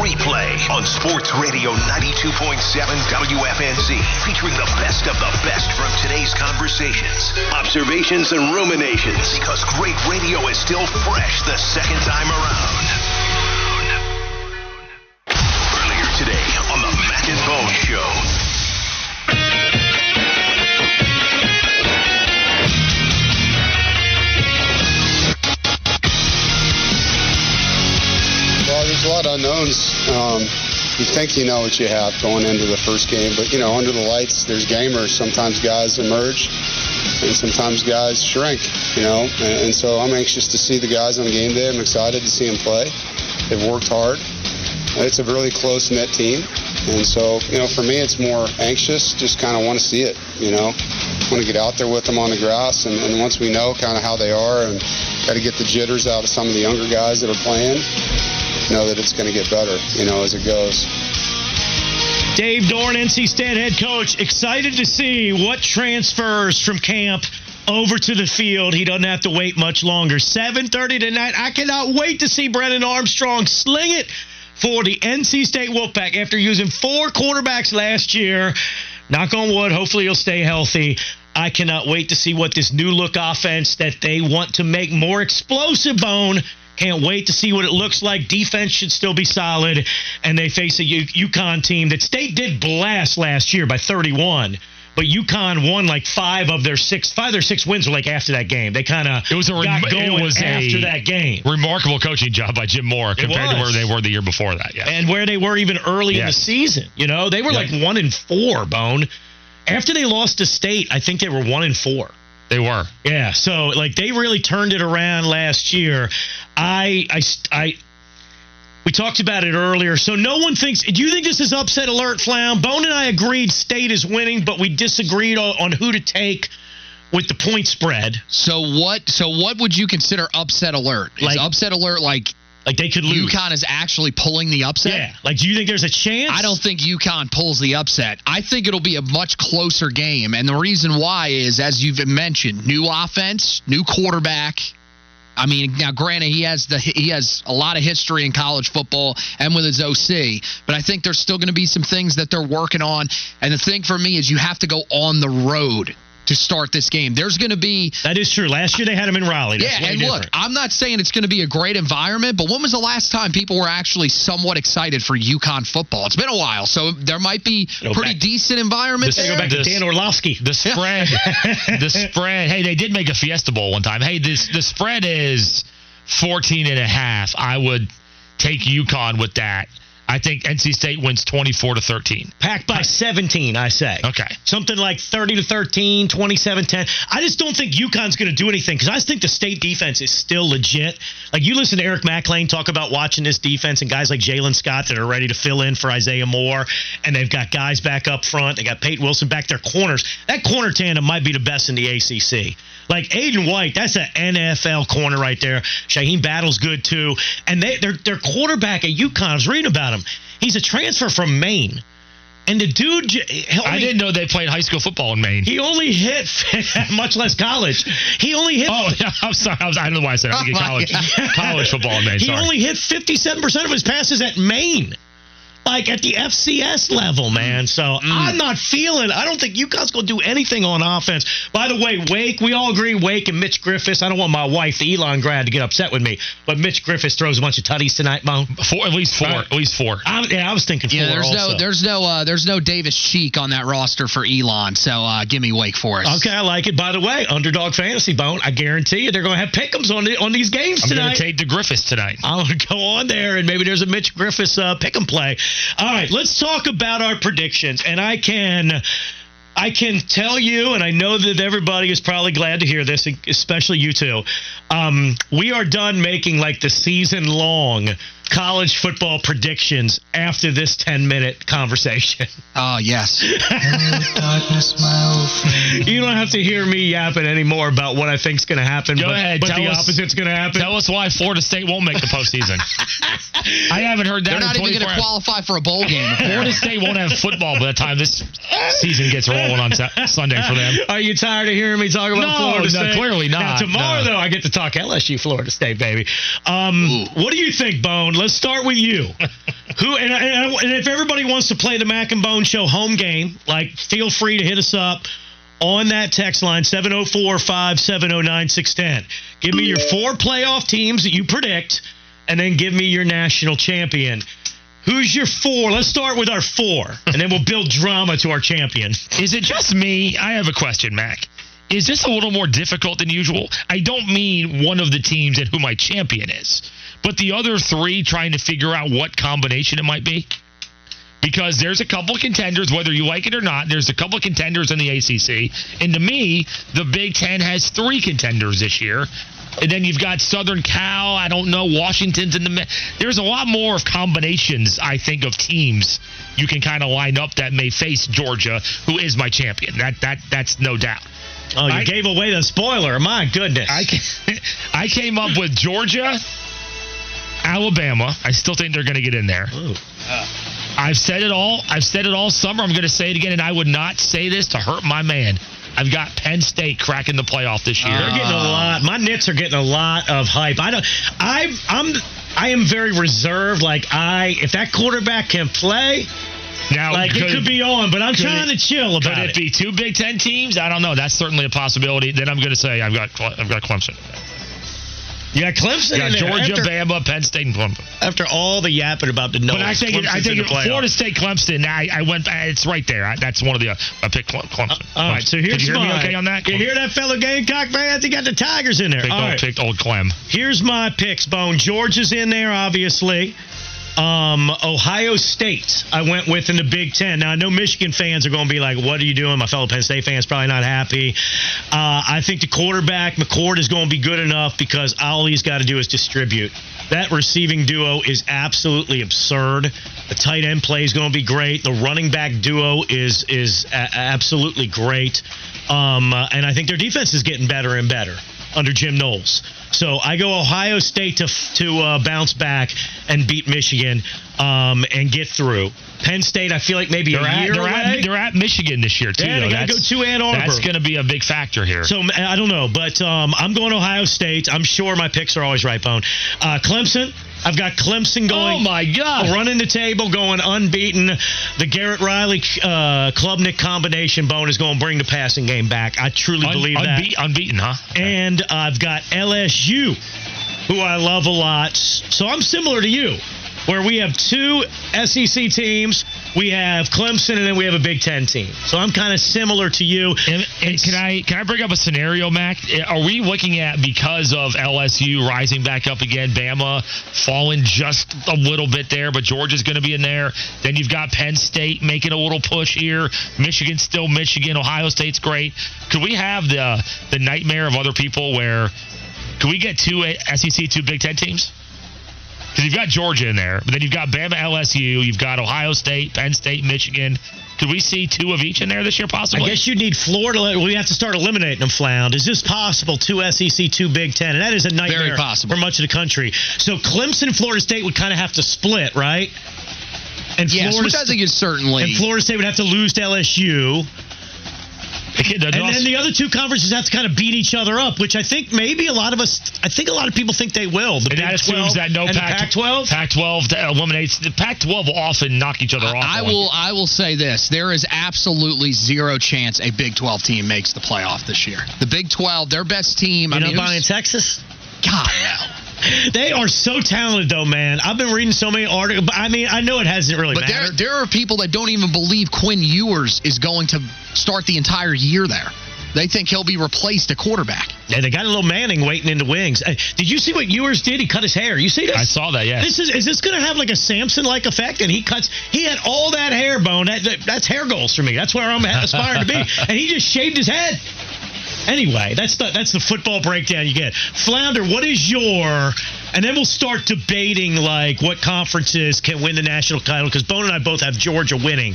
replay on Sports Radio 92.7 WFNZ, featuring the best of the best from today's conversations, observations, and ruminations. Because great radio is still fresh the second time around. Unknowns. Um, you think you know what you have going into the first game, but you know, under the lights, there's gamers. Sometimes guys emerge, and sometimes guys shrink. You know, and, and so I'm anxious to see the guys on game day. I'm excited to see them play. They've worked hard. It's a really close knit team, and so you know, for me, it's more anxious. Just kind of want to see it. You know, want to get out there with them on the grass, and, and once we know kind of how they are, and got to get the jitters out of some of the younger guys that are playing know that it's going to get better, you know, as it goes. Dave Doeren, NC State head coach, excited to see what transfers from camp over to the field. He doesn't have to wait much longer. 7:30 tonight. I cannot wait to see Brennan Armstrong sling it for the NC State Wolfpack after using four quarterbacks last year. Knock on wood. Hopefully he'll stay healthy. I cannot wait to see what this new look offense that they want to make more explosive bone. Can't wait to see what it looks like. Defense should still be solid, and they face a U- UConn team that State did blast last year by 31. But UConn won like five of their six, five of their six wins were like after that game. They kind of It was a rem- got going it was after that game, Remarkable coaching job by Jim Mora compared to where they were the year before that. Yeah. and where they were even early in the season. You know, they were Yeah. like one in four. Bone after they lost to State, I think they were one in four. They were. Yeah, so like they really turned it around last year. I I I we talked about it earlier. So no one thinks. Do you think this is upset alert, Flown? Bone and I agreed State is winning, but we disagreed on, on who to take with the point spread. So what? So what would you consider upset alert? Is Like- upset alert like Like they could lose. UConn is actually pulling the upset? Yeah. Like, do you think there's a chance? I don't think UConn pulls the upset. I think it'll be a much closer game, and the reason why is, as you've mentioned, new offense, new quarterback. I mean, now granted, he has the he has a lot of history in college football and with his OC, but I think there's still going to be some things that they're working on. And the thing for me is, you have to go on the road to start this game. There's going to be That is true. Last year they had him in Raleigh. That's yeah, way and different. look, I'm not saying it's going to be a great environment, but when was the last time people were actually somewhat excited for UConn football? It's been a while, so there might be Go pretty back- decent environment This- there. go back to Dan Orlovsky. The spread, the spread. Hey, they did make a Fiesta Bowl one time. Hey, this the spread is 14 and a half. I would take UConn with that. I think NC State wins 24 to 13. Packed by 17, I say. Okay. Something like 30 to 13, 27 10. I just don't think UConn's going to do anything because I just think the state defense is still legit. Like, you listen to Eric McLean talk about watching this defense and guys like Jalen Scott that are ready to fill in for Isaiah Moore, and they've got guys back up front. They got Peyton Wilson back there, corners. That corner tandem might be the best in the ACC. Like Aydan White, that's an NFL corner right there. Shyheim Battle's good too, and they, their their quarterback at UConn. I was reading about him. He's a transfer from Maine, and the dude. j- I only- didn't know they played high school football in Maine. he only hit, much less college. He only hit. Oh, I'm sorry. I, was, I don't know why I said Oh, college, God. college football in Maine. he Sorry. only hit 57% of his passes at Maine. Like at the FCS level, man. So Mm. I'm not feeling. I don't think UConn's going to do anything on offense. By the way, Wake. We all agree Wake and Mitch Griffis. I don't want my wife, the Elon grad, to get upset with me. But Mitch Griffis throws a bunch of tutties tonight, Mo. four, at least four. Right. At least four. I, yeah, I was thinking Yeah, four there's also. no, there's no, uh, there's no Davis Cheek on that roster for Elon. So uh, give me Wake Forest. Okay, I like it. By the way, underdog fantasy bone. I guarantee you, they're going to have pick'ems on the, on these games I'm going tonight. to take the Griffis tonight. I'm going to go on there and maybe there's a Mitch Griffis uh, pick and play. All right, let's talk about our predictions. And I can. I can tell you, and I know that everybody is probably glad to hear this, especially you two. Um, we are done making like the season long college football predictions after this 10 minute conversation. Oh yes. you don't have to hear me yapping anymore about what I think's going to happen. Go but, ahead, But tell the us- opposite's going to happen. Tell us why Florida State won't make the postseason. I haven't heard that They're not in even going to qualify for a bowl game. Florida State won't have football by the time this season gets rolling on Sa- Sunday for them. Are you tired of hearing me talk about No, Florida no, State? clearly Now, not, tomorrow, no. though, I get to talk LSU Florida State, baby. Um, what do you think, Bone? Bone. Let's start with you. Who and, and, and if everybody wants to play the Mac and Bone Show home game, like feel free to hit us up on that text line 704-570-9610. Give me your four playoff teams that you predict, and then give me your national champion. Who's your four? Let's start with our four, and then we'll build drama to our champion. Is it just me? I have a question, Mac. Is this a little more difficult than usual? I don't mean one of the teams and who my champion is, but the other three trying to figure out what combination it might be. Because there's a couple contenders, whether you like it or not, there's a couple contenders in the ACC. And to me, the Big Ten has three contenders this year. And then you've got Southern Cal. I don't know. Washington's in the. There's a lot more of combinations, I think, of teams you can kind of line up that may face Georgia, who is my champion. That that that's no doubt. Oh, you I- gave away the spoiler. My goodness. I I came up with Georgia, Alabama. I still think they're going to get in there. Ooh. Uh, I've said it all. I've said it all summer. I'm going to say it again, and I would not say this to hurt my man. I've got Penn State cracking the playoff this year. They're getting a uh, lot. My Nits are getting a lot of hype. I don't. I I'm I am very reserved. Like I, if that quarterback can play, now, like it could be on. But I'm trying it- to chill about it. Could it be two Big Ten teams? I don't know. That's certainly a possibility. Then I'm going to say I've got I've got Clemson. You got Clemson I got in there Georgia, after, Bama, Penn State, and Clemson. after all the yapping about the no. But I think it, I think it. Florida State, Clemson. I, I went. It's right there. I, that's one of the. Uh, I picked Cle- Clemson. All right, so here's Did you hear me okay on that? You hear that fellow Gamecock fans? He got the Tigers in there. Picked, All old, right. picked old Clem. Here's my picks, Bone. Georgia's in there, obviously. Um, Ohio State, I went with in the Big Ten. Now, I know Michigan fans are going to be like, what are you doing? My fellow Penn State fans probably not happy. Uh, I think the quarterback, McCord, is going to be good enough because all he's got to do is distribute. That receiving duo is absolutely absurd. The tight end play is going to be great. The running back duo is is a- absolutely great. Um, uh, and I think their defense is getting better and better under Jim Knowles. So I go Ohio State to to uh, bounce back and beat Michigan um, and get through. Penn State, I feel like maybe They're a at, year they're, at, they're at Michigan this year too. Yeah, they though. That's- go to Ann Arbor. That's going to be a big factor here. So I don't know, but um, I'm going Ohio State. I'm sure my picks are always right, Bone. Uh, Clemson. I've got Clemson going. oh my God! Running the table, going unbeaten. The Garrett Riley uh, Klubnik combination bone is going to bring the passing game back. I truly Un- believe that. unbe- unbeaten, huh? Okay. And I've got LSU, who I love a lot. So I'm similar to you, where we have two SEC teams, we have Clemson, and then we have a Big Ten team. So I'm kind of similar to you. And, and can I can I bring up a scenario, Mac? Eh, are we looking at because of LSU rising back up again, Bama falling just a little bit there, but Georgia's going to be in there. Then you've got Penn State making a little push here. Michigan's still Michigan. Ohio State's great. Could we have the the nightmare of other people where could we get two SEC, two Big Ten teams? Because you've got Georgia in there, but then you've got Bama, LSU, you've got Ohio State, Penn State, Michigan. Could we see two of each in there this year, possibly? I guess you need Florida. We have to start eliminating them, Flound. Is this possible? Two SEC, two Big Ten. And that is a nightmare Very possible. for much of the country. So Clemson, Florida State would kind of have to split, right? And Yes, Florida, which I think is certainly. and Florida State would have to lose to LSU. Again, the And North- then the other two conferences have to kind of beat each other up, which I think maybe a lot of us, I think a lot of people think they will. The and that Big assumes 12 that no and the Pac- Pac-12. Pac-12 uh, eliminates the Pac-12 will often knock each other off. I on- will. I will say this: there is absolutely zero chance a Big 12 team makes the playoff this year. The Big 12, their best team. I You're mean, not buying who's- Texas? God no. They are so talented, though, man. I've been reading so many articles. But I mean, I know it hasn't really But there, mattered. there are people that don't even believe Quinn Ewers is going to start the entire year there. They think he'll be replaced at quarterback. Yeah, they got a little Manning waiting in the wings. Hey, did you see what Ewers did? He cut his hair. You see this? I saw that. Yeah. This is is this going to have like a Samson like effect? And he cuts. He had all that hair bone. That, that- that's hair goals for me. That's where I'm aspiring to be. And he just shaved his head. Anyway, that's the that's the football breakdown you get. Flounder, what is your? And then we'll start debating like what conferences can win the national title because Bone and I both have Georgia winning.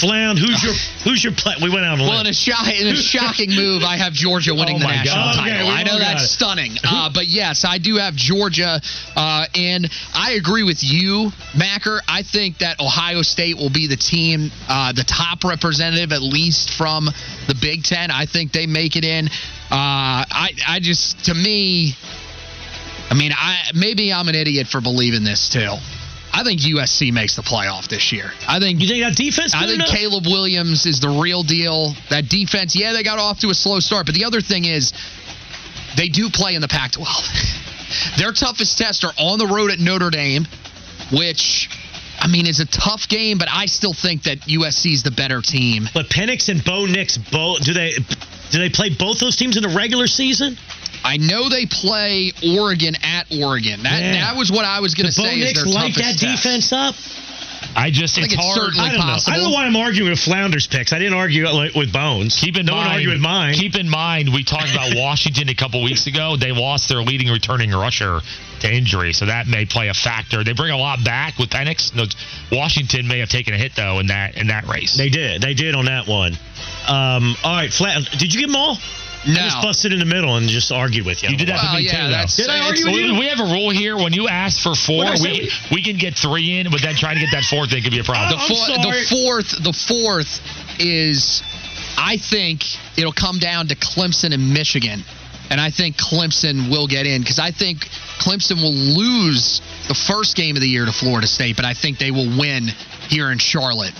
Flound, who's your who's your play? We went out on Well, in a, sho- in a shocking move, I have Georgia winning Oh the national God. Title. we I know that's it. stunning, uh, but yes, I do have Georgia, uh, and I agree with you, Macker. I think that Ohio State will be the team, uh, the top representative, at least from the Big Ten. I think they make it in. Uh, I, I just, to me, I mean, I maybe I'm an idiot for believing this too. I think USC makes the playoff this year. I think You think that defense? I think enough? Caleb Williams is the real deal. That defense, yeah, they got off to a slow start, but the other thing is they do play in the Pac-12. Their toughest tests are on the road at Notre Dame, which I mean is a tough game, but I still think that USC is the better team. But Penix and Bo Nix both do they do they play both those teams in the regular season? I know they play Oregon at Oregon. That Yeah. that was what I was going to Bo say. is Nix their light that test. defense up. I just I it's think it's hard. certainly I don't know. possible. I don't know why I'm arguing with Flounders picks. I didn't argue like, with Bones. Keep in no mind, one argued with mine. Keep in mind, we talked about Washington a couple weeks ago. They lost their leading returning rusher to injury, so that may play a factor. They bring a lot back with Penix. No, Washington may have taken a hit though in that in that race. They did. They did on that one. Um, all right, Flat. Did you get them all? I No. just busted in the middle and just argued with you. You did that Well, to me yeah, too, though. Did I argue with We, you? we have a rule here. When you ask for four, we, say? we can get three in, but then trying to get that fourth in could be a problem. Oh, the, I'm four, sorry. the fourth, the fourth is, I think it'll come down to Clemson and Michigan, and I think Clemson will get in because I think Clemson will lose the first game of the year to Florida State, but I think they will win here in Charlotte.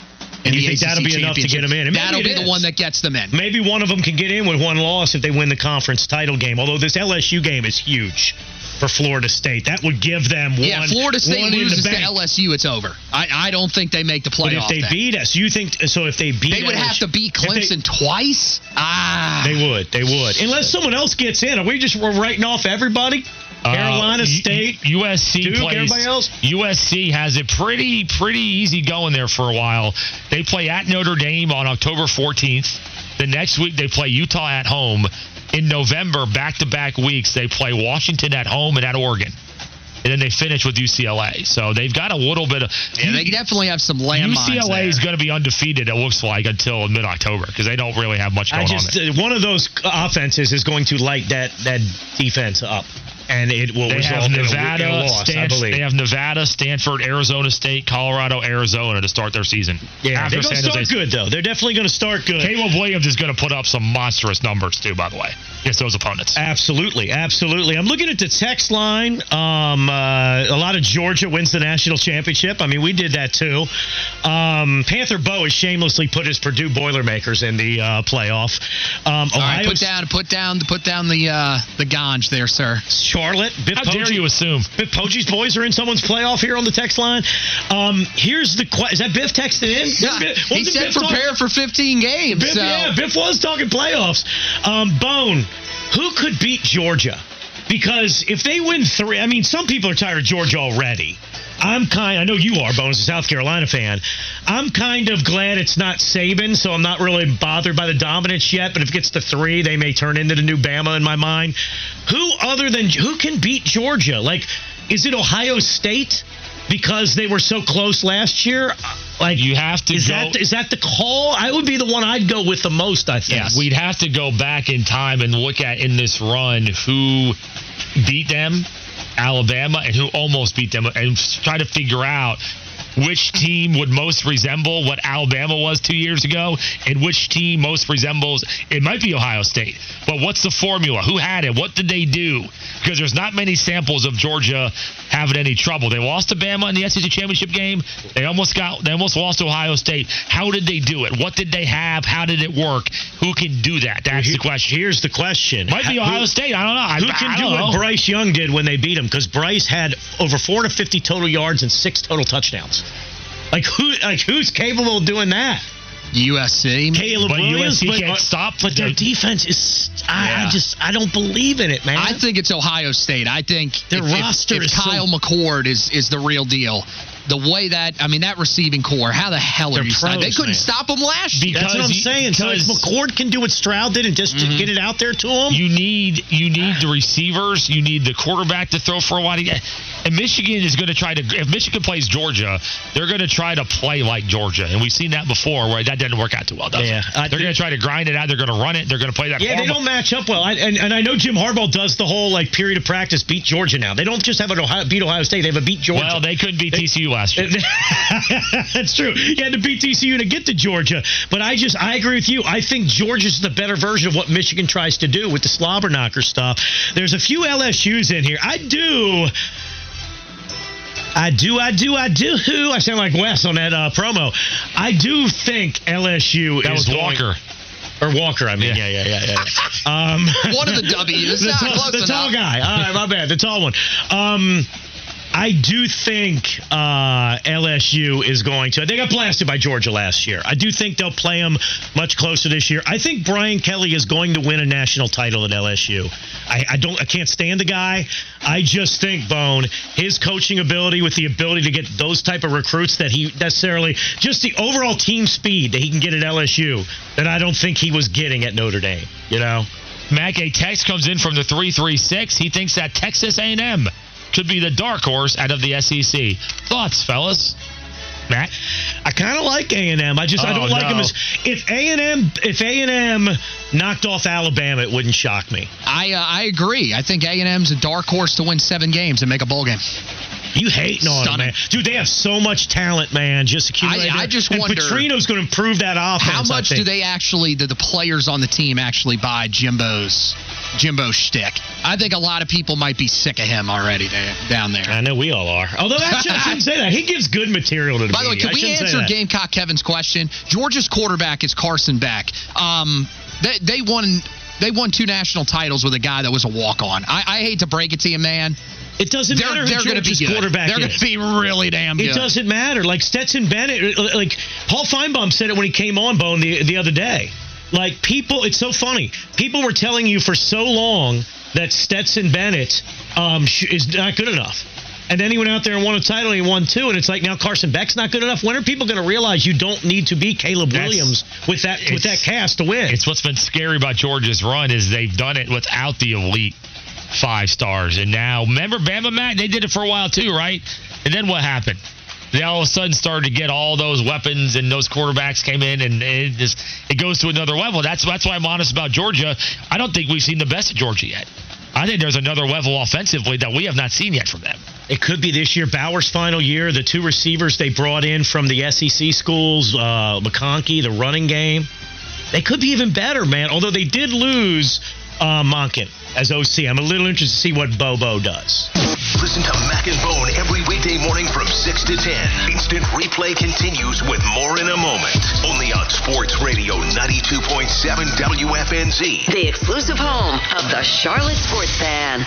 And you think ACC that'll be enough to get get 'em in? And That'll be the one that gets them in. Maybe one of them can get in with one loss if they win the conference title game. Although this LSU game is huge for Florida State. That would give them one. yeah, Florida State loses to. LSU, it's over. I, I don't think they make the But if they then. beat us, you think so? If they beat, they would have to beat if they- Clemson twice. Ah, They would. They would. Unless someone else gets in. Are we just we're writing off everybody? Carolina Uh, State. U- USC Duke, plays. everybody else? USC has it pretty pretty easy going there for a while. They play at Notre Dame on October 14th. The next week they play Utah at home. In November, back to back weeks, they play Washington at home and at Oregon. And then they finish with UCLA. So they've got a little bit of. yeah, they definitely have some landmines. UCLA is going to be undefeated, it looks like, until mid October because they don't really have much going I just on there. uh, one of those offenses is going to light that that defense up, and it will They result have in a- in a Nevada, loss, I believe. they have Nevada, Stanford, Arizona State, Colorado, Arizona to start their season. yeah, After they're going to start good though. They're definitely going to start good. Caleb Williams is going to put up some monstrous numbers too. By the way, against those opponents. Absolutely, absolutely. I'm looking at the text line. Um, uh, a lot of Georgia wins the national championship. I mean, we did that too. Um, Panther Bo has shamelessly put his Purdue Boilermakers in the uh, playoff. Um, All right, put down, put down, put down the uh, the ganj there, sir. Charlotte. Biff How dare you assume? Biff Poggi's boys are in someone's playoff here on the text line. Um, here's the question: Is that Biff texted in? Yeah, Biff- he said Biff talking- prepare for 15 games. Biff, so yeah, Biff was talking playoffs. Um, Bone, who could beat Georgia? Because if they win three, I mean, some people are tired of Georgia already. I'm kind. I know you are, Bones, a South Carolina fan. I'm kind of glad it's not Saban, so I'm not really bothered by the dominance yet. But if it gets to three, they may turn into the new Bama in my mind. Who other than who can beat Georgia? Like, is it Ohio State? Because they were so close last year. Like, You have to is go. that is that the call? I would be the one I'd go with the most. I think. Yes. We'd have to go back in time and look at in this run who beat them, Alabama, and who almost beat them, and try to figure out which team would most resemble what Alabama was two years ago, and which team most resembles. It might be Ohio State, but what's the formula? Who had it? What did they do? Because there's not many samples of Georgia having any trouble. They lost to Bama in the SEC championship game. They almost got. They almost lost to Ohio State. How did they do it? What did they have? How did it work? Who can do that? That's the question. Here's the question: Might be Who- Ohio State. I don't know. I, Who I can do don't what know. Bryce Young did when they beat him? Because Bryce had over 450 total yards and six total touchdowns. Like who? Like who's capable of doing that? USC. Caleb But Williams, USC but, can't stop But their defense is. I, I just I don't believe in it, man. I think it's Ohio State. I think Their if, if- roster if, is so- Kyle McCord is is the real deal. The way that I mean that receiving core, how the hell are They're you? stopping? They couldn't man. stop them last year. That's what I'm because saying. So if because- McCord can do what Stroud did and just to mm-hmm. get it out there to him, You need you need ah. the receivers. You need the quarterback to throw for a while. And Michigan is going to try to, if Michigan plays Georgia, they're going to try to play like Georgia. And we've seen that before where that didn't work out too well, does Yeah, it? They're going to try to grind it out. They're going to run it. They're going to play that Yeah, they don't match up well. I, and, and I know Jim Harbaugh does the whole like period of practice beat Georgia now. They don't just have an Ohio, beat Ohio State; they have a beat Georgia. Well, they couldn't beat TCU last year. That's true. You had to beat TCU to get to Georgia. But I just, I agree with you. I think Georgia's the better version of what Michigan tries to do with the slobber knocker stuff. There's a few LSU's in here. I do. I do, I do, I do. Who I sound like Wes on that uh, promo. I do think LSU That is was going- Walker. or Walker. I mean, yeah, Yeah. yeah, yeah, yeah. Um, One of the W's. the Not tall, close the tall enough. guy. All right, my bad. The tall one. Um, I do think uh, LSU is going to. They got blasted by Georgia last year. I do think they'll play them much closer this year. I think Brian Kelly is going to win a national title at LSU. I, I don't. I can't stand the guy. I just think Bone his coaching ability with the ability to get those type of recruits that he necessarily just the overall team speed that he can get at LSU that I don't think he was getting at Notre Dame. You know. Mac, a text comes in from the 336. He thinks that Texas A&M could be the dark horse out of the SEC. Thoughts, fellas? Matt? I kind of like A and I just I Oh, don't like no. them as if A and M if A and M knocked off Alabama, it wouldn't shock me. I uh, I agree. I think A and M's a dark horse to win seven games and make a bowl game. You hating on them, man, dude? They have so much talent, man. Just accumulated. I just and wonder- Petrino's going to improve that offense. How much do they actually, do the players on the team actually buy Jimbo's Jimbo's shtick? I think a lot of people might be sick of him already there, down there. I know we all are. Although actually, I shouldn't say that. He gives good material to the By the way, can I we answer. Gamecock Kevin's question? Georgia's quarterback is Carson Beck. Um, they, they won. They won two national titles with a guy that was a walk on. I, I hate to break it to you, man. It doesn't They're, matter they're going to be good. quarterback They're going to be really damn good. It doesn't matter. Like Stetson Bennett, like Paul Finebaum said it when he came on Bone the the other day. Like people, it's so funny. People were telling you for so long that Stetson Bennett um, is not good enough. And then he went out there and won a title. and He won two, and it's like now Carson Beck's not good enough. When are people going to realize you don't need to be Caleb That's- Williams with that with that cast to win? It's what's been scary about Georgia's run is they've done it without the elite five stars. And now, remember Bama Matt? They did it for a while too, right? And then what happened? They all of a sudden started to get all those weapons, and those quarterbacks came in, and it just it goes to another level. That's that's why I'm honest about Georgia. I don't think we've seen the best of Georgia yet. I think there's another level offensively that we have not seen yet from them. It could be this year. Bowers' final year. The two receivers they brought in from the SEC schools, uh, McConkey, the running game. They could be even better, man. Although they did lose uh, Monken as OC. I'm a little interested to see what Bobo does. Listen to Mac and Bone every weekday morning from 6 to 10. Instant replay continues with more in a moment. Only on Sports Radio 92.7 WFNZ. The exclusive home of the Charlotte Sports Fan.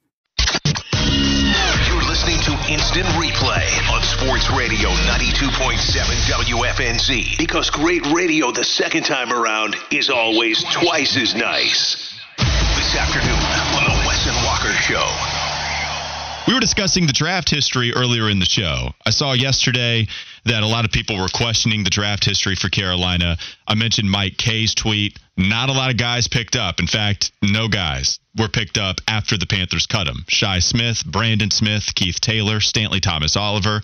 Instant Replay on Sports Radio 92.7 WFNZ. Because great radio the second time around is always twice as nice. This afternoon on the We were discussing the draft history earlier in the show. I saw yesterday that a lot of people were questioning the draft history for Carolina. I mentioned Mike Kaye's tweet. Not a lot of guys picked up. In fact, no guys were picked up after the Panthers cut him. Shy Smith, Brandon Smith, Keith Taylor, Stanley Thomas Oliver,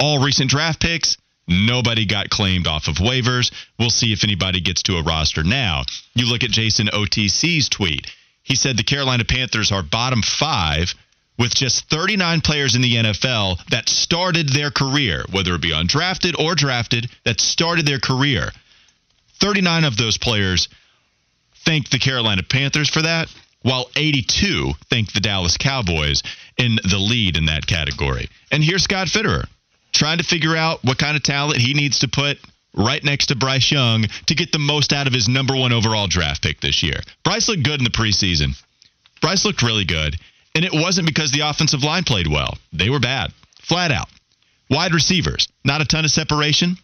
all recent draft picks. Nobody got claimed off of waivers. We'll see if anybody gets to a roster now. You look at Jason OTC's tweet. He said the Carolina Panthers are bottom five with just 39 players in the NFL that started their career, whether it be undrafted or drafted, that started their career. 39 of those players thank the Carolina Panthers for that, while 82 thank the Dallas Cowboys in the lead in that category. And here's Scott Fitterer trying to figure out what kind of talent he needs to put right next to Bryce Young to get the most out of his number one overall draft pick this year. Bryce looked good in the preseason. Bryce looked really good. And it wasn't because the offensive line played well. They were bad, flat out. Wide receivers, not a ton of separation.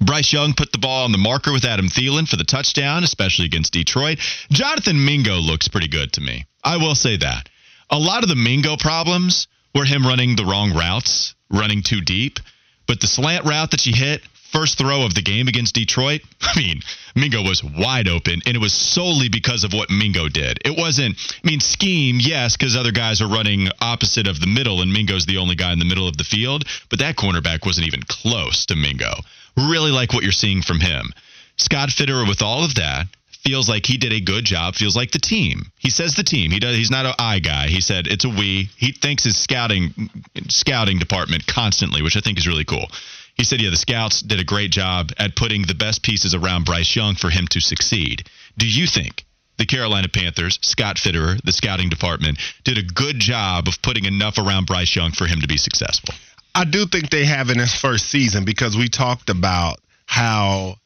Bryce Young put the ball on the marker with Adam Thielen for the touchdown, especially against Detroit. Jonathan Mingo looks pretty good to me. I will say that. A lot of the Mingo problems were him running the wrong routes, running too deep. But the slant route that she hit, first throw of the game against Detroit, I mean, Mingo was wide open, and it was solely because of what Mingo did. It wasn't, I mean, scheme, yes, because other guys are running opposite of the middle, and Mingo's the only guy in the middle of the field, but that cornerback wasn't even close to Mingo. Really like what you're seeing from him. Scott Fitterer, with all of that, feels like he did a good job. Feels like the team. He says the team. He does. He's not an I guy. He said it's a we. He thanks his scouting scouting department constantly, which I think is really cool. He said, yeah, the scouts did a great job at putting the best pieces around Bryce Young for him to succeed. Do you think the Carolina Panthers, Scott Fitterer, the scouting department, did a good job of putting enough around Bryce Young for him to be successful? I do think they have in his first season because we talked about how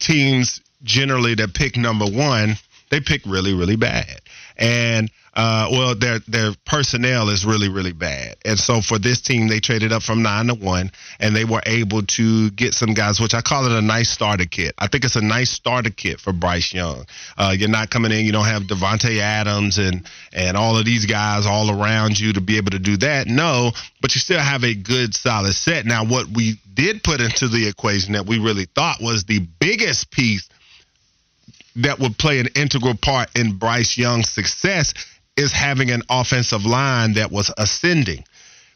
teams generally that pick number one, they pick really, really bad. And uh, well, their their personnel is really really bad, and so for this team, they traded up from nine to one, and they were able to get some guys, which I call it a nice starter kit. I think it's a nice starter kit for Bryce Young. Uh, you're not coming in, you don't have Davante Adams and and all of these guys all around you to be able to do that. No, but you still have a good solid set. Now, what we did put into the equation that we really thought was the biggest piece that would play an integral part in Bryce Young's success is having an offensive line that was ascending.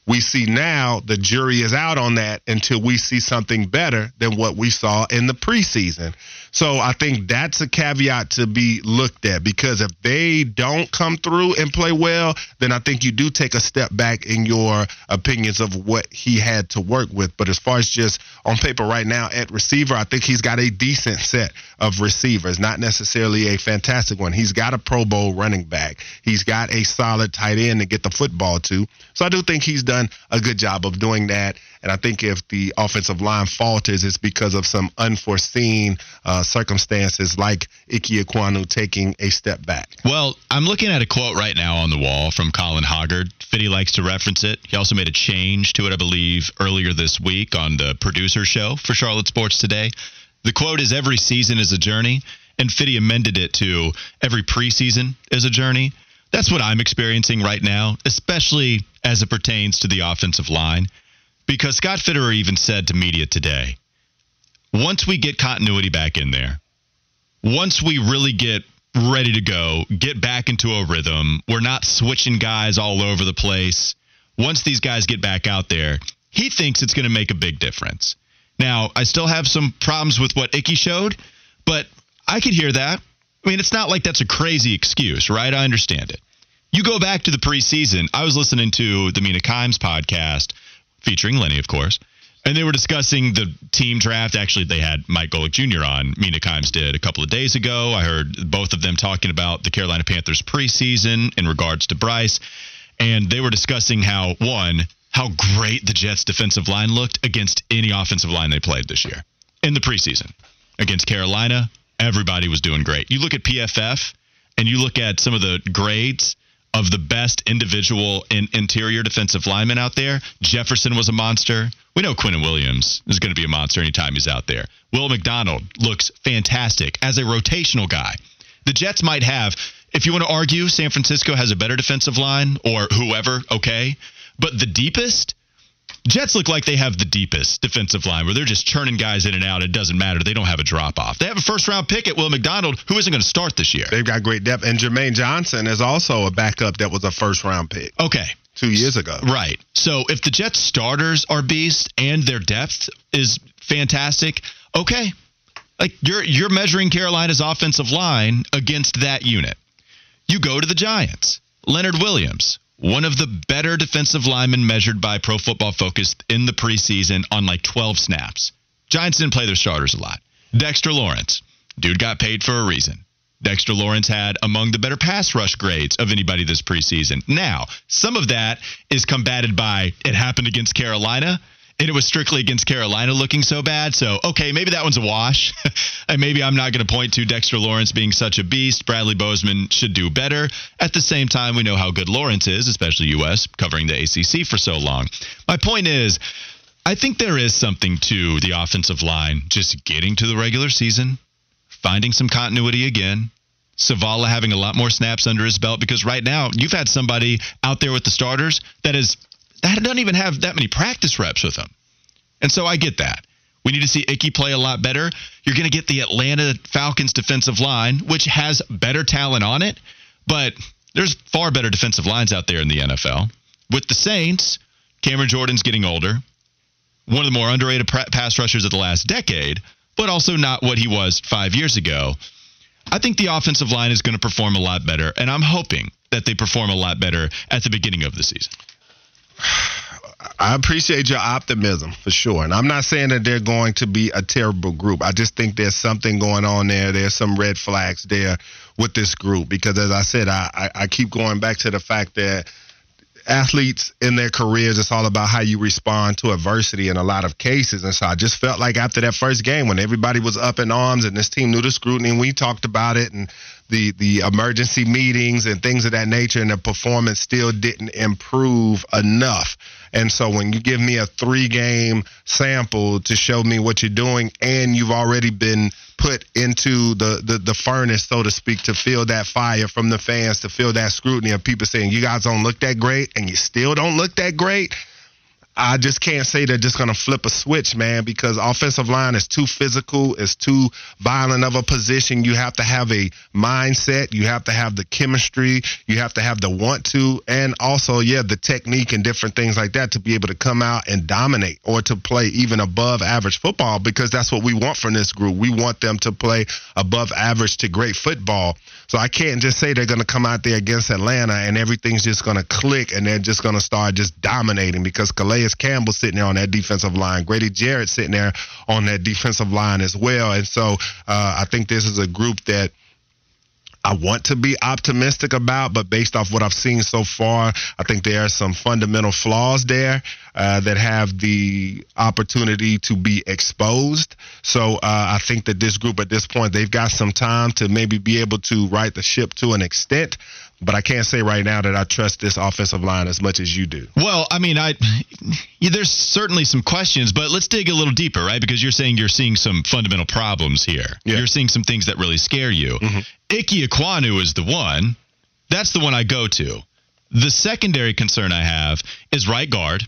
We see now the jury is out on that until we see something better than what we saw in the preseason. So I think that's a caveat to be looked at because if they don't come through and play well, then I think you do take a step back in your opinions of what he had to work with. But as far as just on paper right now at receiver, I think he's got a decent set of receivers, not necessarily a fantastic one. He's got a Pro Bowl running back. He's got a solid tight end to get the football to. So I do think he's done a good job of doing that. And I think if the offensive line falters, it's because of some unforeseen uh, circumstances like Ike Ekwonu taking a step back. Well, I'm looking at a quote right now on the wall from Colin Hoggard. Fitty likes to reference it. He also made a change to it, I believe, earlier this week on the producer show for Charlotte Sports Today. The quote is Every season is a journey, and Fitty amended it to Every preseason is a journey. That's what I'm experiencing right now, especially as it pertains to the offensive line. Because Scott Fitterer even said to media today, once we get continuity back in there, once we really get ready to go, get back into a rhythm, we're not switching guys all over the place. Once these guys get back out there, he thinks it's going to make a big difference. Now, I still have some problems with what Ickey showed, but I could hear that. I mean, it's not like that's a crazy excuse, right? I understand it. You go back to the preseason. I was listening to the Mina Kimes podcast featuring Lenny, of course. And they were discussing the team draft. Actually, they had Mike Golic Jr. on. Mina Kimes did a couple of days ago. I heard both of them talking about the Carolina Panthers preseason in regards to Bryce. And they were discussing how, one, how great the Jets defensive line looked against any offensive line they played this year in the preseason. Against Carolina, everybody was doing great. You look at PFF and you look at some of the grades of the best individual in interior defensive linemen out there. Jefferson was a monster. We know Quinnen Williams is going to be a monster anytime he's out there. Will McDonald looks fantastic as a rotational guy. The Jets might have, if you want to argue, San Francisco has a better defensive line or whoever, okay. But the deepest, Jets look like they have the deepest defensive line where they're just churning guys in and out. It doesn't matter. They don't have a drop off. They have a first round pick at Will McDonald, who isn't going to start this year. They've got great depth. And Jermaine Johnson is also a backup that was a first round pick. Okay. Two years ago. Right. So if the Jets starters are beasts and their depth is fantastic, okay. Like you're you're measuring Carolina's offensive line against that unit. You go to the Giants. Leonard Williams, one of the better defensive linemen measured by Pro Football Focus in the preseason on like 12 snaps. Giants didn't play their starters a lot. Dexter Lawrence, dude got paid for a reason. Dexter Lawrence had among the better pass rush grades of anybody this preseason. Now, some of that is combated by it happened against Carolina and it was strictly against Carolina looking so bad. So, okay, maybe that one's a wash. and maybe I'm not going to point to Dexter Lawrence being such a beast. Bradley Bozeman should do better. At the same time, we know how good Lawrence is, especially U.S., covering the ACC for so long. My point is, I think there is something to the offensive line just getting to the regular season, finding some continuity again. Zavala having a lot more snaps under his belt because right now you've had somebody out there with the starters that is that doesn't even have that many practice reps with them. And so I get that. We need to see Ickey play a lot better. You're going to get the Atlanta Falcons defensive line, which has better talent on it, but there's far better defensive lines out there in the NFL. With the Saints, Cameron Jordan's getting older, one of the more underrated pass rushers of the last decade, but also not what he was five years ago. I think the offensive line is going to perform a lot better, and I'm hoping that they perform a lot better at the beginning of the season. I appreciate your optimism for sure. And I'm not saying that they're going to be a terrible group. I just think there's something going on there. There's some red flags there with this group because, as I said, I, I, I keep going back to the fact that athletes in their careers, it's all about how you respond to adversity in a lot of cases. And so I just felt like after that first game, when everybody was up in arms and this team knew the scrutiny, and we talked about it and the the emergency meetings and things of that nature, and the performance still didn't improve enough. And so when you give me a three game sample to show me what you're doing, and you've already been put into the, the, the furnace, so to speak, to feel that fire from the fans, to feel that scrutiny of people saying you guys don't look that great and you still don't look that great I just can't say they're just going to flip a switch, man, because offensive line is too physical, it's too violent of a position. You have to have a mindset, you have to have the chemistry, you have to have the want to, and also, yeah, the technique and different things like that to be able to come out and dominate or to play even above average football because that's what we want from this group. We want them to play above average to great football. So I can't just say they're going to come out there against Atlanta and everything's just going to click and they're just going to start just dominating because Calais Campbell sitting there on that defensive line, Grady Jarrett sitting there on that defensive line as well. And so uh, I think this is a group that I want to be optimistic about, but based off what I've seen so far, I think there are some fundamental flaws there uh, that have the opportunity to be exposed. So uh, I think that this group at this point, they've got some time to maybe be able to right the ship to an extent. But I can't say right now that I trust this offensive line as much as you do. Well, I mean, I yeah, there's certainly some questions, but let's dig a little deeper, right? Because you're saying you're seeing some fundamental problems here. Yeah. You're seeing some things that really scare you. mm hmm Ickey Ekwonu is the one. That's the one I go to. The secondary concern I have is right guard,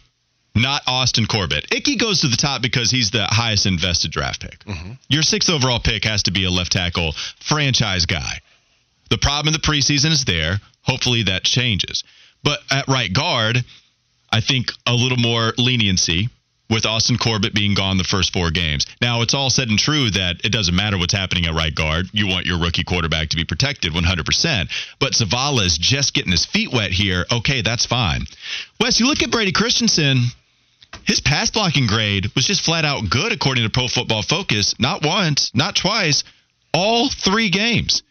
not Austin Corbett. Ickey goes to the top because he's the highest invested draft pick. Mm-hmm. Your sixth overall pick has to be a left tackle franchise guy. The problem in the preseason is there. Hopefully that changes. But at right guard, I think a little more leniency with Austin Corbett being gone the first four games. Now, it's all said and true that it doesn't matter what's happening at right guard. You want your rookie quarterback to be protected 100%. But Zavala is just getting his feet wet here. Okay, that's fine. Wes, you look at Brady Christensen. His pass blocking grade was just flat out good according to Pro Football Focus. Not once, not twice, all three games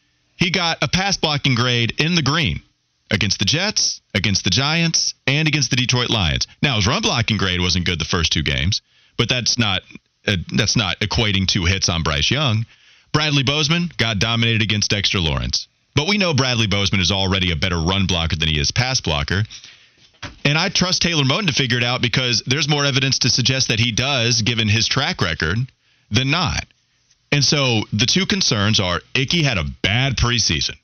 he got a pass blocking grade in the green against the Jets, against the Giants, and against the Detroit Lions. Now his run blocking grade wasn't good the first two games, but that's not uh, that's not equating to hits on Bryce Young. Bradley Bozeman got dominated against Dexter Lawrence. But we know Bradley Bozeman is already a better run blocker than he is pass blocker. And I trust Taylor Moton to figure it out because there's more evidence to suggest that he does, given his track record, than not. And so the two concerns are Ickey had a bad preseason,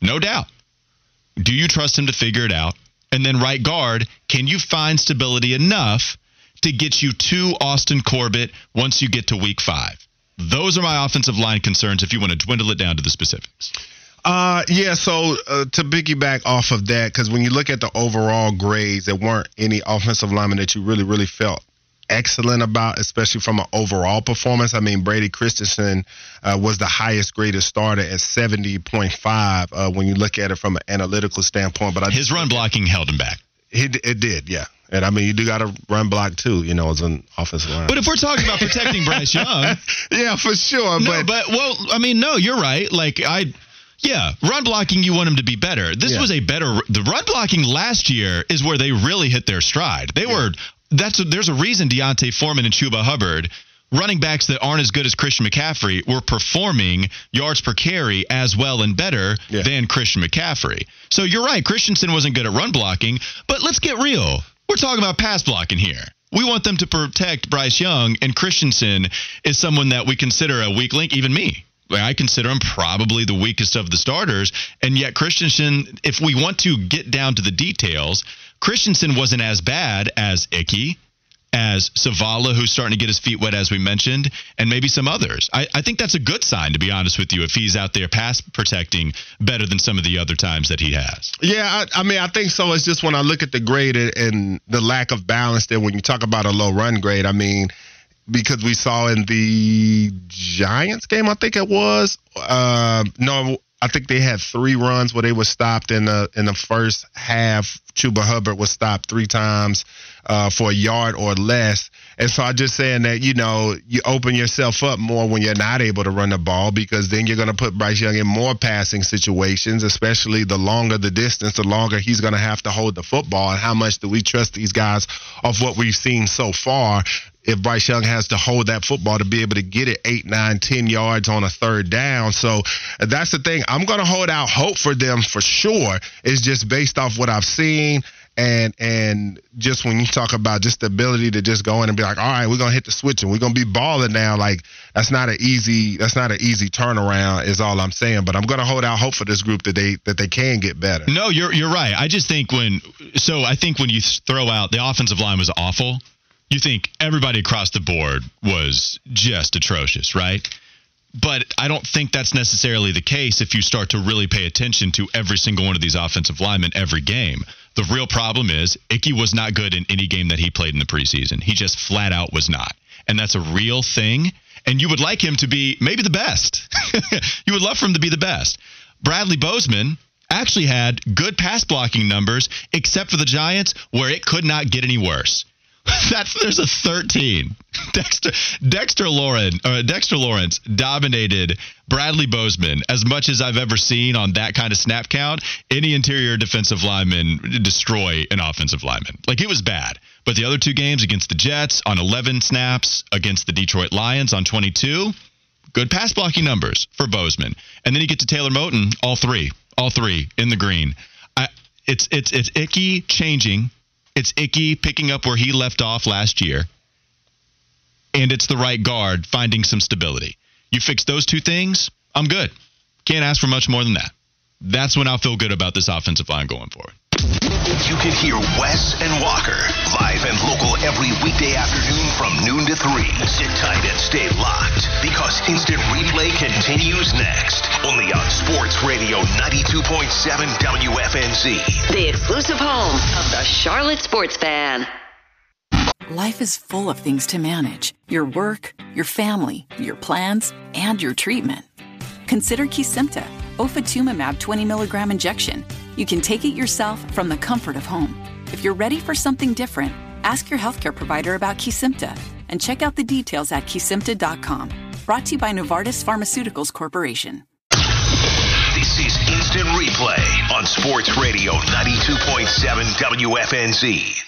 no doubt. Do you trust him to figure it out? And then right guard, can you find stability enough to get you to Austin Corbett once you get to week five? Those are my offensive line concerns if you want to dwindle it down to the specifics. Uh, yeah. So uh, to piggyback off of that, because when you look at the overall grades, there weren't any offensive linemen that you really, really felt excellent about, especially from an overall performance. I mean, Brady Christensen uh, was the highest graded starter at 70.5 uh, when you look at it from an analytical standpoint. But I his run blocking held him back. It, it did, yeah. And I mean, you do got to run block too, you know, as an offensive line. But if we're talking about protecting Bryce Young, yeah, for sure. No, but, but well, I mean, no, you're right. Like I, yeah, run blocking, you want him to be better. This yeah. was a better. The run blocking last year is where they really hit their stride. They yeah. were that's a, there's a reason D'Onta Foreman and Chuba Hubbard running backs that aren't as good as Christian McCaffrey were performing yards per carry as well and better yeah. than Christian McCaffrey. So you're right, Christensen wasn't good at run blocking, but let's get real. We're talking about pass blocking here. We want them to protect Bryce Young, and Christensen is someone that we consider a weak link, even me. I consider him probably the weakest of the starters. And yet, Christensen, if we want to get down to the details, Christensen wasn't as bad as Ickey, as Zavala, who's starting to get his feet wet, as we mentioned, and maybe some others. I, I think that's a good sign, to be honest with you, if he's out there pass protecting better than some of the other times that he has. Yeah, I, I mean, I think so. It's just when I look at the grade and the lack of balance there, when you talk about a low run grade, I mean, because we saw in the Giants game, I think it was. Uh, no, I think they had three runs where they were stopped in the in the first half. Chuba Hubbard was stopped three times uh, for a yard or less. And so I'm just saying that, you know, you open yourself up more when you're not able to run the ball because then you're going to put Bryce Young in more passing situations, especially the longer the distance, the longer he's going to have to hold the football. And how much do we trust these guys of what we've seen so far? If Bryce Young has to hold that football to be able to get it eight, nine, ten yards on a third down. So that's the thing. I'm going to hold out hope for them for sure. It's just based off what I've seen and and just when you talk about just the ability to just go in and be like, all right, we're gonna hit the switch and we're gonna be balling now. Like that's not an easy that's not an easy turnaround. Is all I'm saying. But I'm gonna hold out hope for this group that they that they can get better. No, you're you're right. I just think when so I think when you throw out the offensive line was awful. You think everybody across the board was just atrocious, right? But I don't think that's necessarily the case if you start to really pay attention to every single one of these offensive linemen every game. The real problem is Ickey was not good in any game that he played in the preseason. He just flat out was not. And that's a real thing. And you would like him to be maybe the best. you would love for him to be the best. Bradley Bozeman actually had good pass blocking numbers, except for the Giants, where it could not get any worse. That's there's a 13. Dexter Dexter Lawrence uh, Dexter Lawrence dominated Bradley Bozeman as much as I've ever seen on that kind of snap count. Any interior defensive lineman destroy an offensive lineman. Like it was bad. But the other two games against the Jets on 11 snaps, against the Detroit Lions on 22, good pass blocking numbers for Bozeman. And then you get to Taylor Moton, all three, all three in the green. I, it's it's it's Ickey changing it's Ickey picking up where he left off last year. And it's the right guard finding some stability. You fix those two things, I'm good. Can't ask for much more than that. That's when I'll feel good about this offensive line going forward. You can hear Wes and Walker live and local every weekday afternoon from noon to 3. Sit tight and stay locked because instant replay continues next. Only on Sports Radio 92.7 WFNZ. The exclusive home of the Charlotte Sports Fan. Life is full of things to manage your work, your family, your plans, and your treatment. Consider Kesimpta, ofatumumab 20 milligram injection you can take it yourself from the comfort of home. If you're ready for something different, ask your healthcare provider about Kesimpta and check out the details at kesimpta.com. Brought to you by Novartis Pharmaceuticals Corporation. This is Instant Replay on Sports Radio 92.7 WFNZ.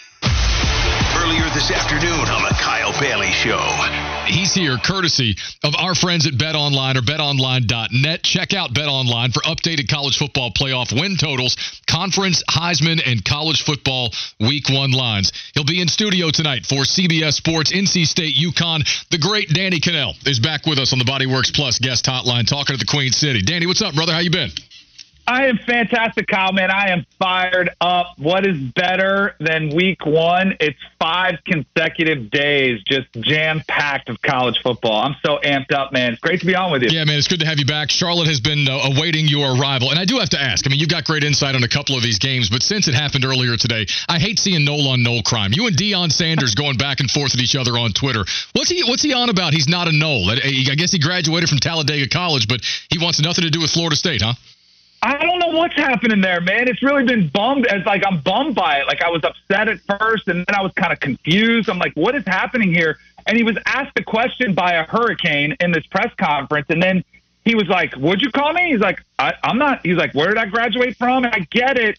Earlier this afternoon on the Kyle Bailey Show. He's here courtesy of our friends at BetOnline or BetOnline.net. Check out BetOnline for updated college football playoff win totals, conference, Heisman, and college football week one lines. He'll be in studio tonight for CBS Sports, NC State, UConn. The great Danny Kanell is back with us on the Bodyworks Plus guest hotline talking to the Queen City. Danny, what's up, brother? How you been? I am fantastic, Kyle, man. I am fired up. What is better than week one? It's five consecutive days just jam packed of college football. I'm so amped up, man. It's great to be on with you. Yeah, man. It's good to have you back. Charlotte has been uh, awaiting your arrival. And I do have to ask I mean, you've got great insight on a couple of these games, but since it happened earlier today, I hate seeing Nole on Nole crime. You and Deion Sanders going back and forth with each other on Twitter. What's he, what's he on about? He's not a Nole. I guess he graduated from Talladega College, but he wants nothing to do with Florida State, huh? I don't know what's happening there, man. It's really been bummed as like I'm bummed by it. Like I was upset at first and then I was kind of confused. I'm like, what is happening here? And he was asked a question by a hurricane in this press conference and then he was like, Would you call me? He's like, I, I'm not he's like, Where did I graduate from? And I get it.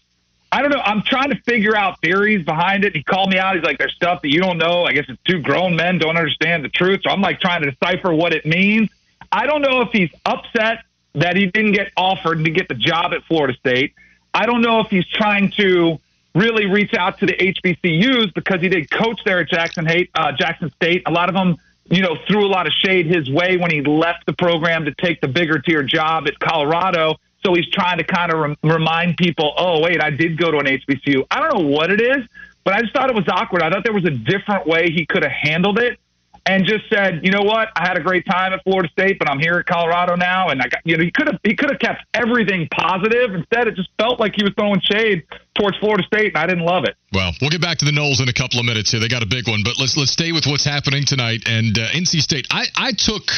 I don't know. I'm trying to figure out theories behind it. He called me out. He's like, There's stuff that you don't know. I guess it's two grown men don't understand the truth. So I'm like trying to decipher what it means. I don't know if he's upset that he didn't get offered to get the job at Florida State. I don't know if he's trying to really reach out to the HBCUs because he did coach there at Jackson, uh, Jackson State. A lot of them, you know, threw a lot of shade his way when he left the program to take the bigger tier job at Colorado. So he's trying to kind of rem- remind people, oh, wait, I did go to an HBCU. I don't know what it is, but I just thought it was awkward. I thought there was a different way he could have handled it and just said, you know what, I had a great time at Florida State, but I'm here at Colorado now, and I got, you know, he could have he could have kept everything positive. Instead, it just felt like he was throwing shade towards Florida State, and I didn't love it. Well, we'll get back to the Noles in a couple of minutes here. They got a big one, but let's let's stay with what's happening tonight and uh, NC State. I I took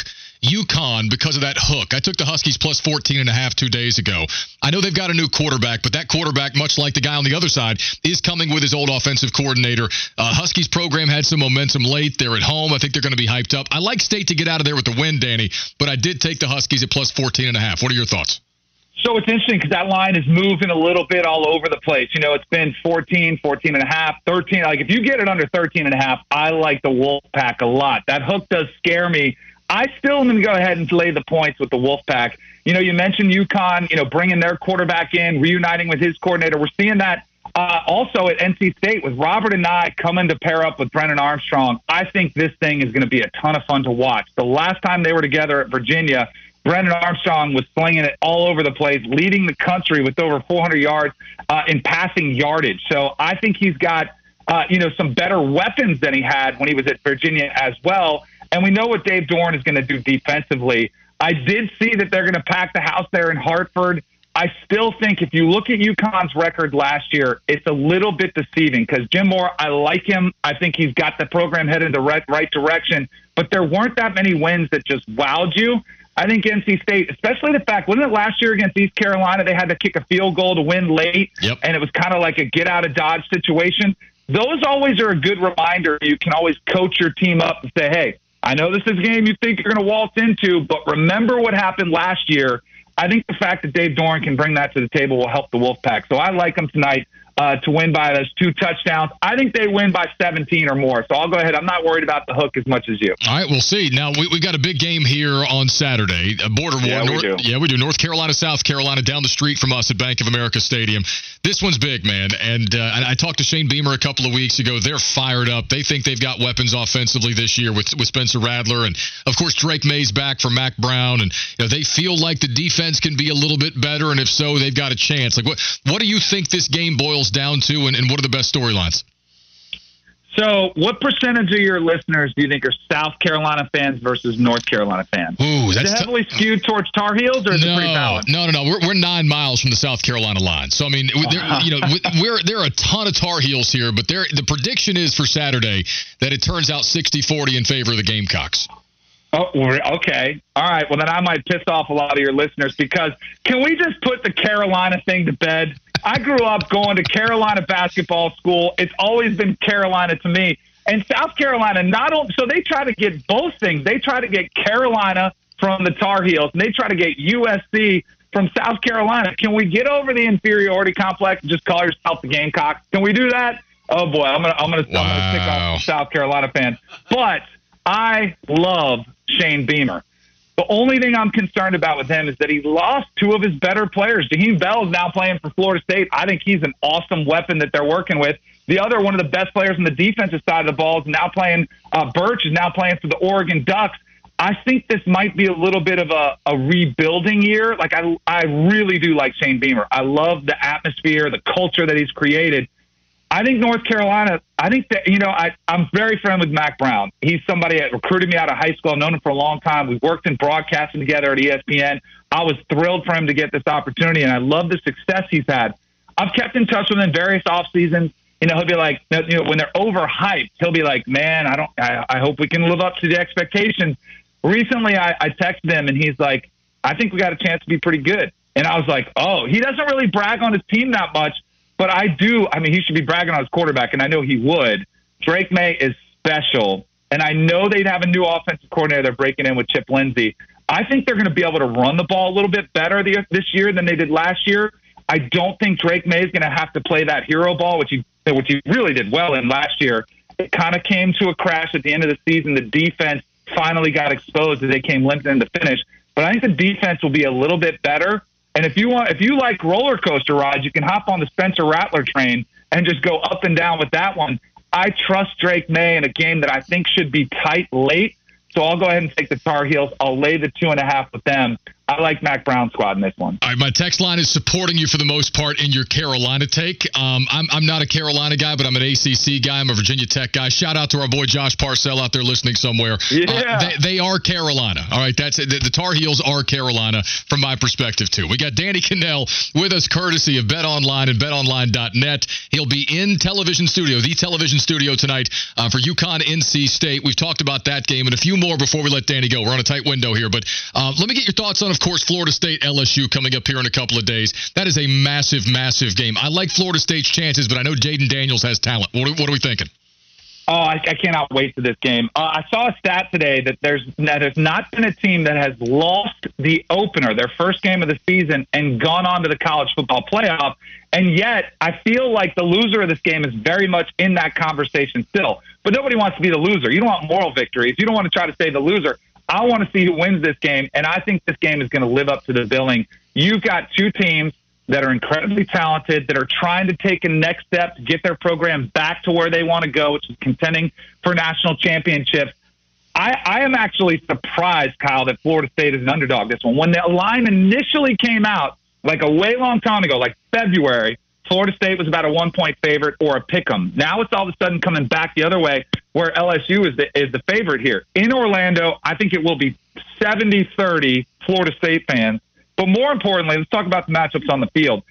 UConn because of that hook. I took the Huskies plus 14 and a half two days ago. I know they've got a new quarterback, but that quarterback, much like the guy on the other side, is coming with his old offensive coordinator. Uh, Huskies program had some momentum late. They're at home. I think they're going to be hyped up. I like State to get out of there with the win, Danny, but I did take the Huskies at plus 14 and a half. What are your thoughts? So it's interesting because that line is moving a little bit all over the place. You know, it's been 14, 14 and a half, 13. Like if you get it under 13 and a half, I like the Wolfpack a lot. That hook does scare me I still am going to go ahead and lay the points with the Wolfpack. You know, you mentioned UConn, you know, bringing their quarterback in, reuniting with his coordinator. We're seeing that uh, also at NC State with Robert Anae coming to pair up with Brennan Armstrong. I think this thing is going to be a ton of fun to watch. The last time they were together at Virginia, Brennan Armstrong was slinging it all over the place, leading the country with over 400 yards uh, in passing yardage. So I think he's got, uh, you know, some better weapons than he had when he was at Virginia as well. And we know what Dave Doeren is going to do defensively. I did see that they're going to pack the house there in Hartford. I still think if you look at UConn's record last year, it's a little bit deceiving because Jim Mora, I like him. I think he's got the program headed in the right, right direction, but there weren't that many wins that just wowed you. I think NC State, especially the fact, wasn't it last year against East Carolina, they had to kick a field goal to win late, yep. and it was kind of like a get out of Dodge situation. Those always are a good reminder. You can always coach your team up and say, hey, I know this is a game you think you're going to waltz into, but remember what happened last year. I think the fact that Dave Doeren can bring that to the table will help the Wolfpack. So I like them tonight uh, to win by those two touchdowns. I think they win by 17 or more. So I'll go ahead. I'm not worried about the hook as much as you. All right, we'll see. Now we we got a big game here on Saturday. A border war. Yeah, North, we do. Yeah, we do. North Carolina, South Carolina, down the street from us at Bank of America Stadium. This one's big, man. And uh, I talked to Shane Beamer a couple of weeks ago. They're fired up. They think they've got weapons offensively this year with with Spencer Rattler and of course Drake Maye's back for Mack Brown. And you know, they feel like the defense can be a little bit better. And if so, they've got a chance. Like what what do you think this game boils down to? And, and what are the best storylines? So, what percentage of your listeners do you think are South Carolina fans versus North Carolina fans? Ooh, that's is it heavily t- skewed towards Tar Heels, or is no, it pretty balanced? No, no, no. We're, we're nine miles from the South Carolina line, so I mean, you know, we're there are a ton of Tar Heels here, but there the prediction is for Saturday that it turns out 60-40 in favor of the Gamecocks. Oh, okay. All right. Well, then I might piss off a lot of your listeners because can we just put the Carolina thing to bed? I grew up going to Carolina basketball school. It's always been Carolina to me. And South Carolina, not only, so they try to get both things. They try to get Carolina from the Tar Heels, and they try to get USC from South Carolina. Can we get over the inferiority complex and just call yourself the Gamecocks? Can we do that? Oh boy, I'm gonna I'm gonna, wow. I'm gonna pick off South Carolina fans. But I love Shane Beamer. The only thing I'm concerned about with him is that he lost two of his better players. Jaheim Bell is now playing for Florida State. I think he's an awesome weapon that they're working with. The other one of the best players on the defensive side of the ball is now playing. Uh, Burch is now playing for the Oregon Ducks. I think this might be a little bit of a, a rebuilding year. Like I, I really do like Shane Beamer. I love the atmosphere, the culture that he's created. I think North Carolina. I think that you know I I'm very friendly with Mack Brown. He's somebody that recruited me out of high school. I've known him for a long time. We've worked in broadcasting together at ESPN. I was thrilled for him to get this opportunity, and I love the success he's had. I've kept in touch with him various off seasons. You know, he'll be like, you know, when they're overhyped, he'll be like, "Man, I don't. I, I hope we can live up to the expectations." Recently, I, I texted him, and he's like, "I think we got a chance to be pretty good." And I was like, "Oh, he doesn't really brag on his team that much." But I do. I mean, he should be bragging on his quarterback, and I know he would. Drake Maye is special, and I know they'd have a new offensive coordinator. They're breaking in with Chip Lindsey. I think they're going to be able to run the ball a little bit better this year than they did last year. I don't think Drake Maye is going to have to play that hero ball, which he which he really did well in last year. It kind of came to a crash at the end of the season. The defense finally got exposed as they came limping in the finish. But I think the defense will be a little bit better. And if you want, if you like roller coaster rides, you can hop on the Spencer Rattler train. and just go up and down with that one. I trust Drake Maye in a game that I think should be tight late. So I'll go ahead and take the Tar Heels. I'll lay the two and a half with them. I like Mack Brown squad in this one. All right, my text line is supporting you for the most part in your Carolina take. Um, I'm, I'm not a Carolina guy, but I'm an ACC guy. I'm a Virginia Tech guy. Shout out to our boy Josh Parcell out there listening somewhere. Yeah. Uh, they, they are Carolina. All right, that's it. The, the Tar Heels are Carolina from my perspective, too. We got Danny Kanell with us, courtesy of Bet Online and BetOnline.net. He'll be in television studio, the television studio tonight uh, for UConn NC State. We've talked about that game and a few more before we let Danny go. We're on a tight window here, but uh, let me get your thoughts on, of course, Florida State LSU coming up here in a couple of days. That is a massive, massive game. I like Florida State's chances, but I know Jayden Daniels has talent. What are, what are we thinking? Oh, I, I cannot wait for this game. Uh, I saw a stat today that there's that there's not been a team that has lost the opener, their first game of the season, and gone on to the college football playoff. And yet, I feel like the loser of this game is very much in that conversation still. But nobody wants to be the loser. You don't want moral victories. You don't want to try to say the loser. I want to see who wins this game, and I think this game is going to live up to the billing. You've got two teams that are incredibly talented, that are trying to take a next step to get their program back to where they want to go, which is contending for national championships. I, I am actually surprised, Kyle, that Florida State is an underdog this one. When the line initially came out, like a way long time ago, like February, Florida State was about a one point favorite or a pick 'em. Now it's all of a sudden coming back the other way where LSU is the, is the favorite here. In Orlando, I think it will be 70 30 Florida State fans. But more importantly, let's talk about the matchups on the field.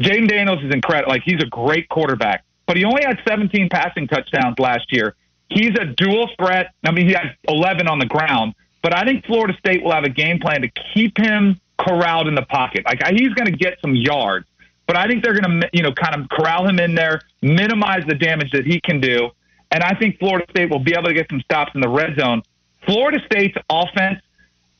Jayden Daniels is incredible. Like, he's a great quarterback, but he only had 17 passing touchdowns last year. He's a dual threat. I mean, he has 11 on the ground, but I think Florida State will have a game plan to keep him corralled in the pocket. Like, he's going to get some yards but I think they're going to, you know, kind of corral him in there, minimize the damage that he can do. And I think Florida State will be able to get some stops in the red zone. Florida State's offense,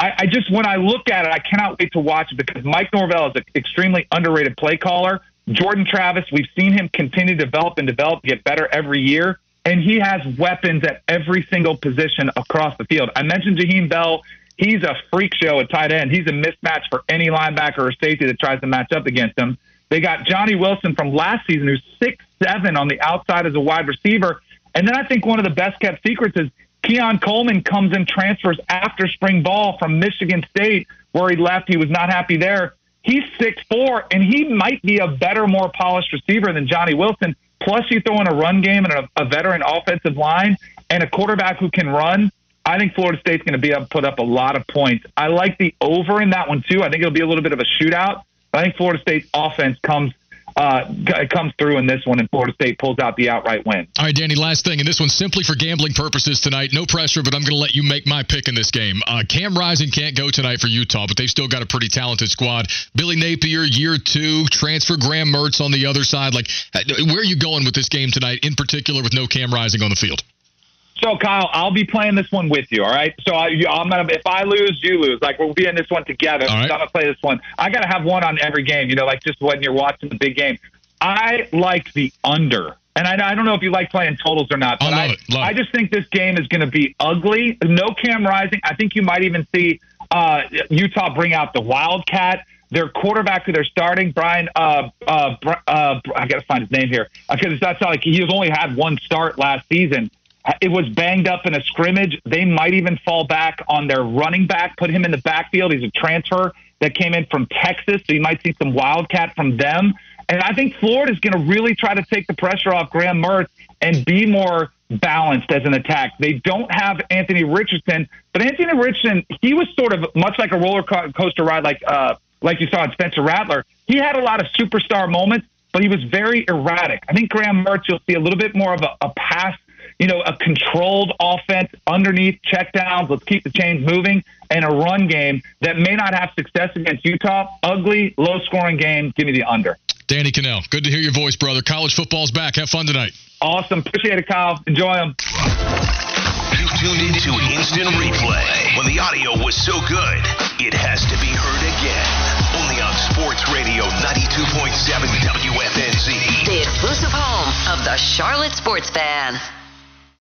I, I just, when I look at it, I cannot wait to watch it because Mike Norvell is an extremely underrated play caller. Jordan Travis, we've seen him continue to develop and develop, get better every year. And he has weapons at every single position across the field. I mentioned Jaheim Bell. He's a freak show at tight end. He's a mismatch for any linebacker or safety that tries to match up against him. They got Johnny Wilson from last season, who's six seven on the outside as a wide receiver. And then I think one of the best kept secrets is Keon Coleman comes and transfers after spring ball from Michigan State, where he left. He was not happy there. He's six four, and he might be a better, more polished receiver than Johnny Wilson. Plus, you throw in a run game and a, a veteran offensive line and a quarterback who can run. I think Florida State's going to be to put up a lot of points. I like the over in that one too. I think it'll be a little bit of a shootout. I think Florida State's offense comes uh, comes through in this one, and Florida State pulls out the outright win. All right, Danny. Last thing, and this one's simply for gambling purposes tonight. No pressure, but I'm going to let you make my pick in this game. Uh, Cam Rising can't go tonight for Utah, but they've still got a pretty talented squad. Billy Napier, year two, transfer Graham Mertz on the other side. Like, uh, where are you going with this game tonight, in particular with no Cam Rising on the field? So Kyle, I'll be playing this one with you. All right. So I, am gonna if I lose, you lose. Like we'll be in this one together. Right. I'm gonna play this one. I gotta have one on every game. You know, like just when you're watching the big game. I like the under. And I, I don't know if you like playing totals or not, but I, I, it, I just think this game is going to be ugly. No Cam Rising. I think you might even see uh, Utah bring out the Wildcat. Their quarterback who they're starting, Brian. Uh, uh, uh, I got to find his name here because that's like he's only had one start last season it was banged up in a scrimmage. They might even fall back on their running back, put him in the backfield. He's a transfer that came in from Texas, so you might see some wildcat from them. And I think Florida's going to really try to take the pressure off Graham Mertz and be more balanced as an attack. They don't have Anthony Richardson, but Anthony Richardson, he was sort of much like a roller coaster ride, like uh, like you saw in Spencer Rattler. He had a lot of superstar moments, but he was very erratic. I think Graham Mertz, you'll see a little bit more of a, a pass you know, a controlled offense underneath checkdowns. Let's keep the chains moving and a run game that may not have success against Utah. Ugly, low scoring game. Give me the under. Danny Kanell, good to hear your voice, brother. College football's back. Have fun tonight. Awesome. Appreciate it, Kyle. Enjoy them. You tuned into instant replay. When the audio was so good, it has to be heard again. Only on Sports Radio 92.7 WFNZ. The exclusive home of the Charlotte Sports Fan.